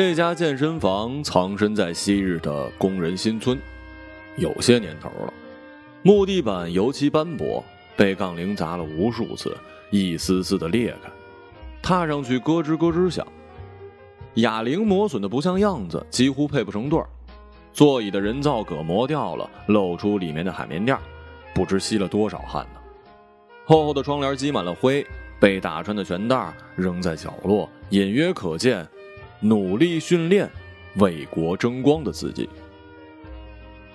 这家健身房藏身在昔日的工人新村，有些年头了。木地板油漆斑驳，被杠铃砸了无数次，一丝丝的裂开，踏上去咯吱咯吱响。哑铃磨损的不像样子，几乎配不成对儿。座椅的人造革磨掉了，露出里面的海绵垫，不知吸了多少汗呢。厚厚的窗帘积满了灰，被打穿的拳袋扔在角落，隐约可见“努力训练，为国争光”的自己。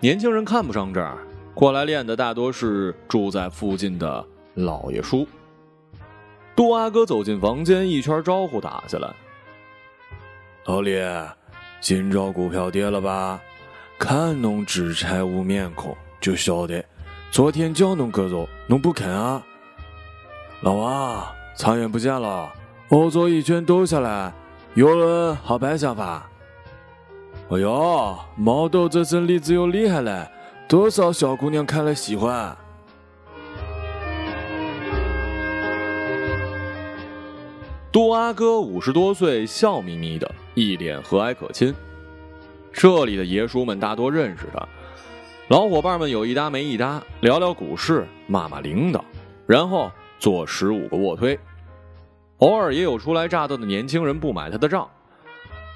年轻人看不上这儿，过来练的大多是住在附近的老爷叔。杜阿哥走进房间，一圈招呼打下来。老李，今朝股票跌了吧？看侬纸柴无面孔，就晓得昨天叫侬割肉，侬不肯啊。老王，苍蝇不见了，我做一圈兜下来，有人好白想法。哎呦，毛豆这身例子又厉害了，多少小姑娘看了喜欢。杜阿哥五十多岁，笑眯眯的，一脸和蔼可亲。这里的爷叔们大多认识他，老伙伴们有一搭没一搭，聊聊股市，骂骂领导，然后做十五个卧推。偶尔也有初来乍到的年轻人不买他的账。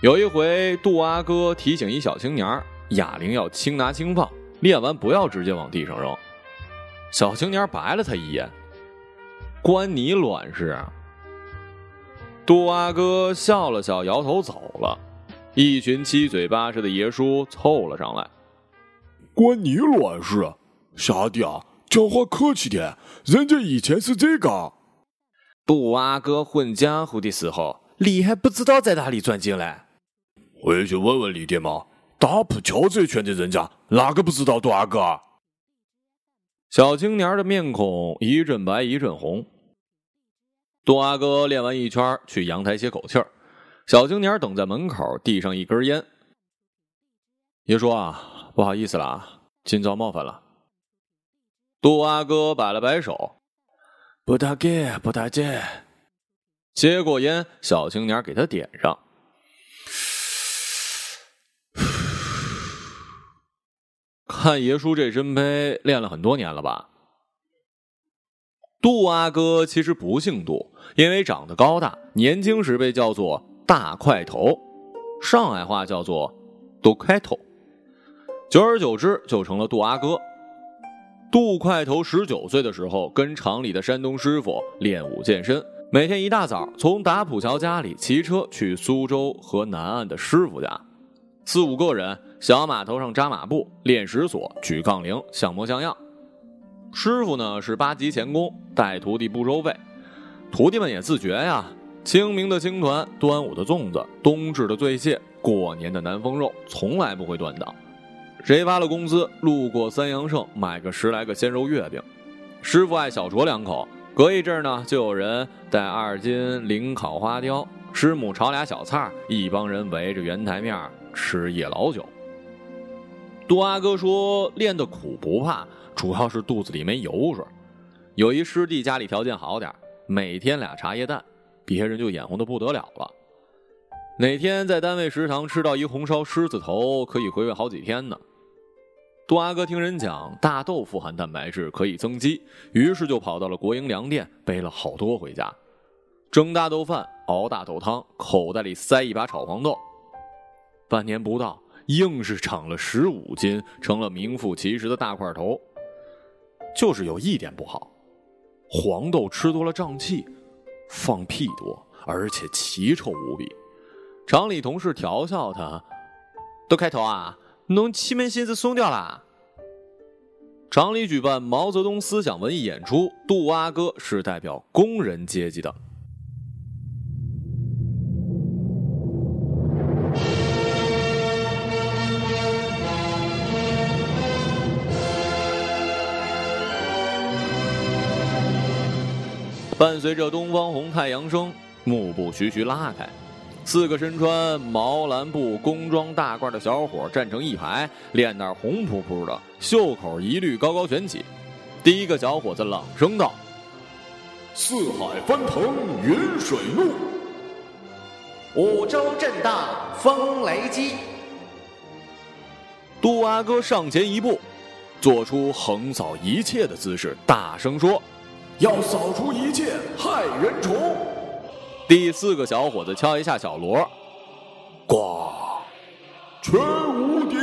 有一回，杜阿哥提醒一小青年哑铃要轻拿轻放，练完不要直接往地上扔。小青年白了他一眼：“关你卵事！”杜阿哥笑了笑，摇头走了。一群七嘴八舌的爷叔凑了上来：“关你卵事，小弟啊，讲话客气点，人家以前是这个。”杜阿哥混江湖的时候，你还不知道在哪里钻进来？回去问问李爹妈，打浦桥这圈的人家哪个不知道杜阿哥？小青年的面孔一阵白一阵红。杜阿哥练完一圈，去阳台歇口气儿。小青年等在门口，递上一根烟。爷叔啊，不好意思了啊，今朝冒犯了。杜阿哥摆了摆手，不打紧，不打紧。接过烟，小青年给他点上。看爷叔这身胚，练了很多年了吧？杜阿哥其实不姓杜，因为长得高大，年轻时被叫做大块头，上海话叫做杜块头。久而久之，就成了杜阿哥。杜块头十九岁的时候，跟厂里的山东师傅练武健身，每天一大早从打浦桥家里骑车去苏州和南岸的师傅家，四五个人，小码头上扎马步，练石锁，举杠铃，像模像样。师傅呢是八级钳工，带徒弟不收费，徒弟们也自觉呀。清明的青团，端午的粽子，冬至的醉蟹，过年的南风肉，从来不会断档。谁发了工资，路过三阳盛买个十来个鲜肉月饼，师傅爱小酌两口。隔一阵呢，就有人带二斤零烤花雕，师母炒俩小菜，一帮人围着圆台面吃夜老酒。杜阿哥说练的苦不怕。主要是肚子里没油水。有一师弟家里条件好点每天俩茶叶蛋，别人就眼红的不得了了。哪天在单位食堂吃到一红烧狮子头，可以回味好几天呢。杜阿哥听人讲大豆富含蛋白质，可以增肌，于是就跑到了国营粮店，背了好多回家，蒸大豆饭，熬大豆汤，口袋里塞一把炒黄豆。半年不到，硬是长了十五斤，成了名副其实的大块头。就是有一点不好，黄豆吃多了胀气，放屁多，而且奇臭无比。厂里同事调笑他：“都开头啊，侬气门心思松掉了。”厂里举办毛泽东思想文艺演出，杜阿哥是代表工人阶级的。伴随着东方红太阳升，幕布徐徐拉开，四个身穿毛蓝布工装大褂的小伙站成一排，脸蛋红扑扑的，袖口一律高高卷起。第一个小伙子朗声道：“四海翻腾云水怒。”五洲震荡风雷击。杜阿哥上前一步，做出横扫一切的姿势，大声说：“要扫除一切害人虫。”第四个小伙子敲一下小锣，咣，全无敌。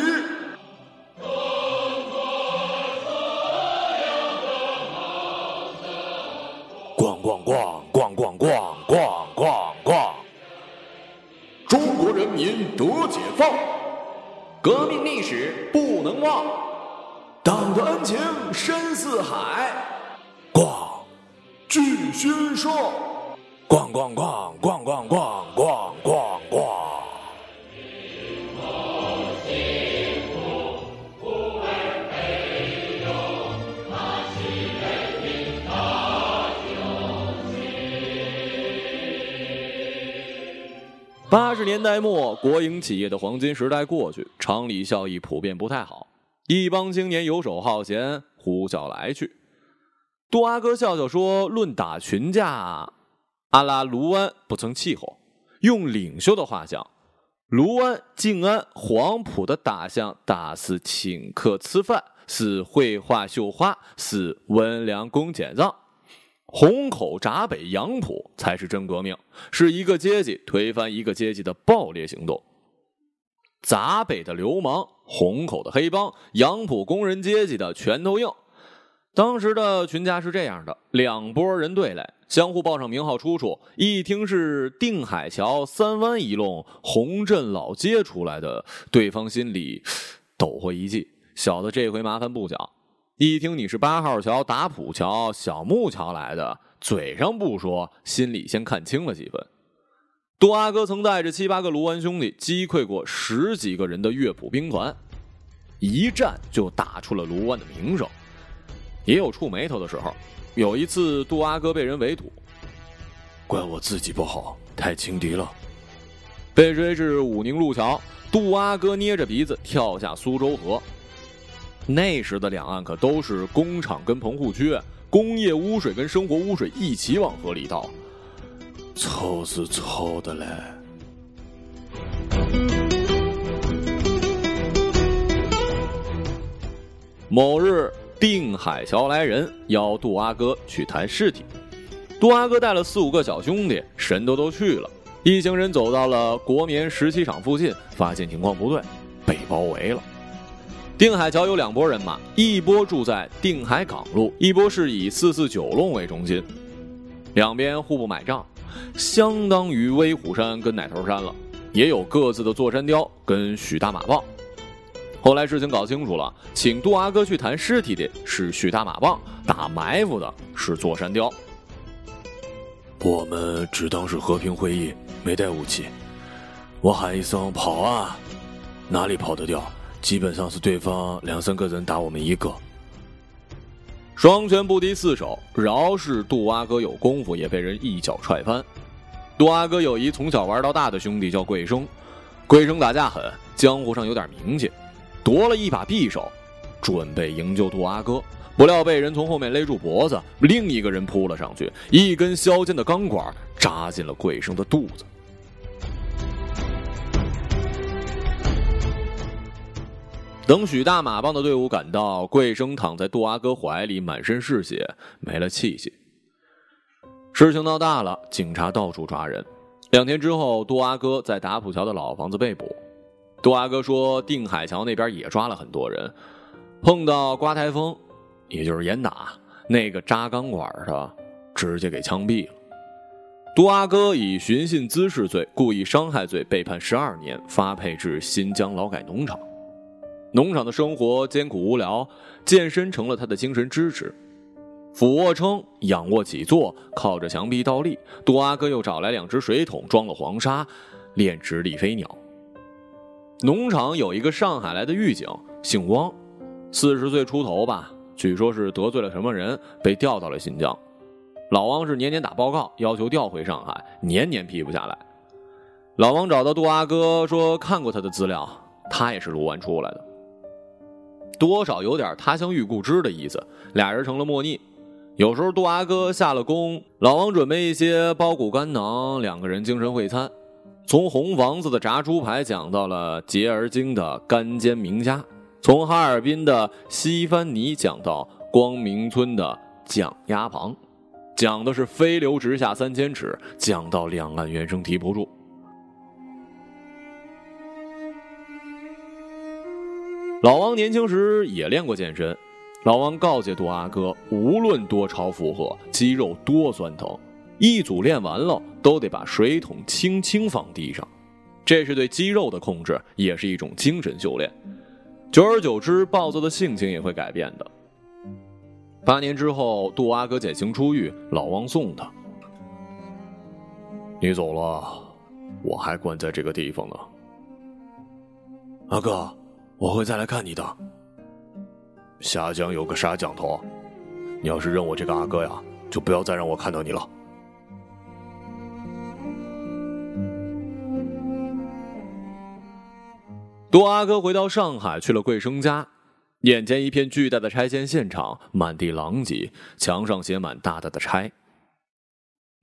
咣咣咣咣咣咣咣咣咣！中国人民得解放，革命历史不能忘，党的恩情深似海。咣，巨勋说，咣咣咣咣咣咣咣咣咣。八十年代末，国营企业的黄金时代过去，厂里效益普遍不太好，一帮青年游手好闲，呼啸来去。杜阿哥笑笑说：“论打群架，阿拉卢湾不曾气候。用领袖的话讲，卢湾、静安、黄埔的打相大肆请客吃饭，是绘画绣花，是温良恭俭让。”虹口、闸北、杨浦才是真革命，是一个阶级推翻一个阶级的暴烈行动。闸北的流氓，虹口的黑帮，杨浦工人阶级的拳头硬。当时的群架是这样的：两拨人对垒，相互报上名号出处，一听是定海桥三湾一弄洪镇老街出来的，对方心里抖获一记，小的这回麻烦不小。一听你是八号桥、打浦桥、小木桥来的，嘴上不说，心里先看清了几分。杜阿哥曾带着七八个卢湾兄弟击溃过十几个人的乐谱兵团，一战就打出了卢湾的名声。也有触眉头的时候，有一次杜阿哥被人围堵，怪我自己不好，太轻敌了。被追至武宁路桥，杜阿哥捏着鼻子跳下苏州河。那时的两岸可都是工厂跟棚户区，工业污水跟生活污水一起往河里倒，臭是臭的嘞。某日，定海桥来人邀杜阿哥去谈尸体，杜阿哥带了四五个小兄弟，神都都去了。一行人走到了国棉石漆厂附近，发现情况不对，被包围了。定海桥有两拨人马，一波住在定海港路，一波是以四四九弄为中心，两边互不买账，相当于威虎山跟奶头山了，也有各自的座山雕跟许大马棒。后来事情搞清楚了，请杜阿哥去谈尸体的是许大马棒，打埋伏的是座山雕。我们只当是和平会议，没带武器。我喊一声跑啊，哪里跑得掉？基本上是对方两三个人打我们一个。双拳不敌四手，饶是杜阿哥有功夫，也被人一脚踹翻。杜阿哥有一从小玩到大的兄弟叫桂生，桂生打架狠，江湖上有点名气。夺了一把匕首，准备营救杜阿哥，不料被人从后面勒住脖子，另一个人扑了上去，一根削尖的钢管扎进了桂生的肚子。等许大马棒的队伍赶到，桂生躺在杜阿哥怀里，满身是血，没了气息。事情闹大了，警察到处抓人。两天之后，杜阿哥在打浦桥的老房子被捕。杜阿哥说，定海桥那边也抓了很多人，碰到刮台风，也就是严打，那个扎钢管的直接给枪毙了。杜阿哥以寻衅滋事罪、故意伤害罪被判十二年，发配至新疆劳改农场。农场的生活艰苦无聊，健身成了他的精神支持。俯卧撑、仰卧起坐，靠着墙壁倒立。杜阿哥又找来两只水桶，装了黄沙，练直立飞鸟。农场有一个上海来的狱警，姓汪，四十岁出头吧，据说是得罪了什么人，被调到了新疆。老汪是年年打报告，要求调回上海，年年批不下来。老汪找到杜阿哥说看过他的资料，他也是卢湾出来的，多少有点他乡遇故知的意思，俩人成了莫逆。有时候杜阿哥下了工，老王准备一些包谷干囊，两个人精神会餐。从红房子的炸猪排讲到了洁而精的干煎名家，从哈尔滨的西番泥讲到光明村的酱鸭旁，讲的是飞流直下三千尺，讲到两岸猿声啼不住。老王年轻时也练过健身，老王告诫杜阿哥，无论多超负荷，肌肉多酸疼，一组练完了都得把水桶轻轻放地上，这是对肌肉的控制，也是一种精神修炼。久而久之，暴躁的性情也会改变的。八年之后，杜阿哥减刑出狱，老王送他：“你走了，我还关在这个地方呢。”阿哥。我会再来看你的。下江有个杀江头，你要是认我这个阿哥呀，就不要再让我看到你了。杜阿哥回到上海，去了贵生家，眼前一片巨大的拆迁现场，满地狼藉，墙上写满大大的“拆”。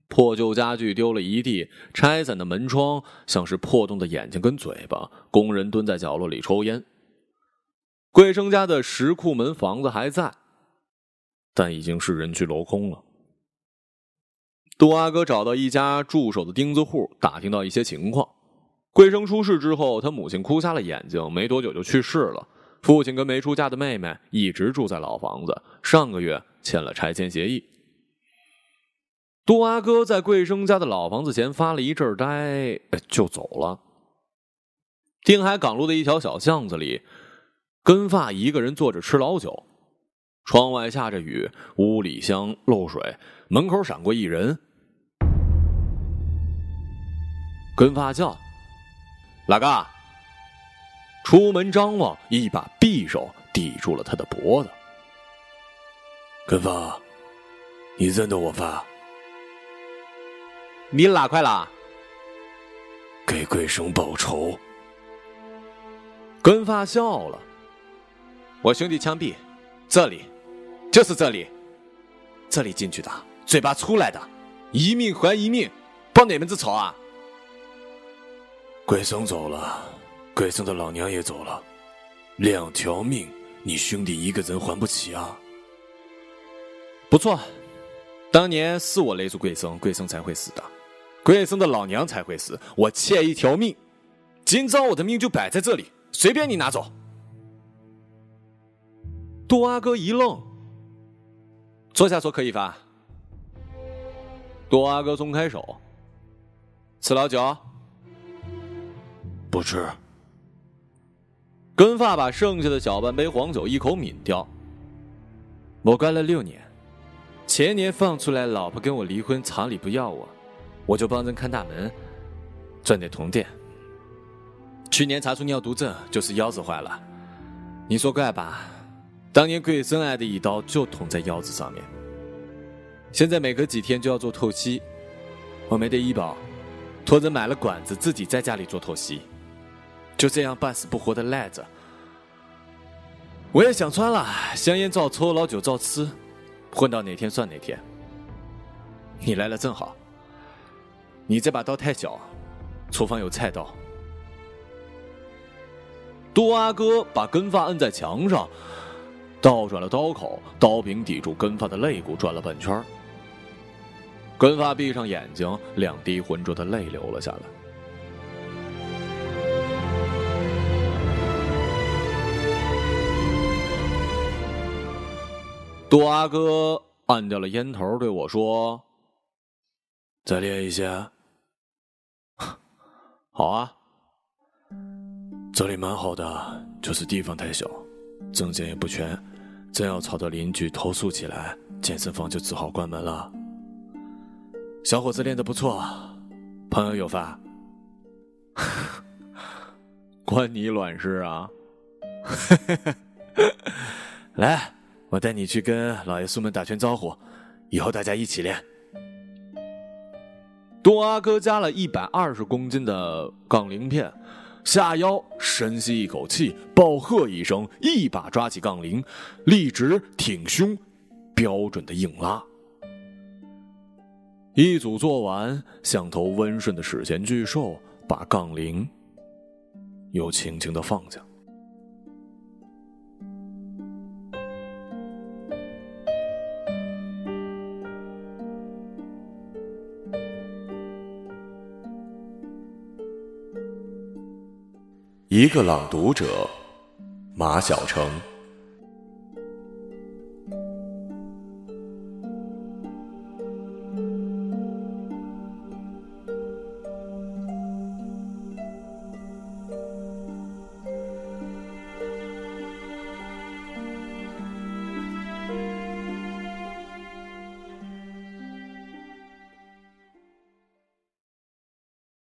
破旧家具丢了一地，拆散的门窗像是破洞的眼睛跟嘴巴，工人蹲在角落里抽烟。贵生家的石库门房子还在，但已经是人去楼空了。杜阿哥找到一家驻守的钉子户，打听到一些情况。桂生出事之后，他母亲哭瞎了眼睛，没多久就去世了。父亲跟没出嫁的妹妹一直住在老房子，上个月签了拆迁协议。杜阿哥在桂生家的老房子前发了一阵呆，就走了。定海港路的一条小巷子里。根发一个人坐着吃老酒，窗外下着雨，屋里香漏水，门口闪过一人。根发叫：“哪个？”出门张望，一把匕首抵住了他的脖子。根发，你认得我吧？你哪块啦？给贵生报仇。根发笑了。我兄弟枪毙，这里，就是这里，这里进去的，嘴巴出来的，一命还一命，报哪门子仇啊？贵生走了，贵生的老娘也走了，两条命，你兄弟一个人还不起啊？不错，当年是我勒住贵生，贵生才会死的，贵生的老娘才会死，我欠一条命，今朝我的命就摆在这里，随便你拿走。杜阿哥一愣，坐下说可以吧？杜阿哥松开手，吃老酒？不吃。根发把剩下的小半杯黄酒一口抿掉。我干了六年，前年放出来，老婆跟我离婚，厂里不要我，我就帮人看大门，赚点铜锭。去年查出尿毒症，就是腰子坏了，你说怪吧？当年贵生挨的一刀就捅在腰子上面，现在每隔几天就要做透析，我没得医保，托人买了管子，自己在家里做透析，就这样半死不活的赖着。我也想穿了，香烟照抽，老酒照吃，混到哪天算哪天。你来了正好，你这把刀太小，厨房有菜刀。杜阿哥把根发摁在墙上。倒转了刀口，刀柄抵住根发的肋骨，转了半圈。根发闭上眼睛，两滴浑浊的泪流了下来。杜阿哥按掉了烟头，对我说：“再练一些。”好啊，这里蛮好的，就是地方太小。证件也不全，真要吵到邻居投诉起来，健身房就只好关门了。小伙子练的不错，朋友有发，关你卵事啊！来，我带你去跟老爷苏们打声招呼，以后大家一起练。东阿哥加了一百二十公斤的杠铃片。下腰，深吸一口气，暴喝一声，一把抓起杠铃，立直挺胸，标准的硬拉。一组做完，像头温顺的史前巨兽，把杠铃又轻轻的放下。一个朗读者，马晓成。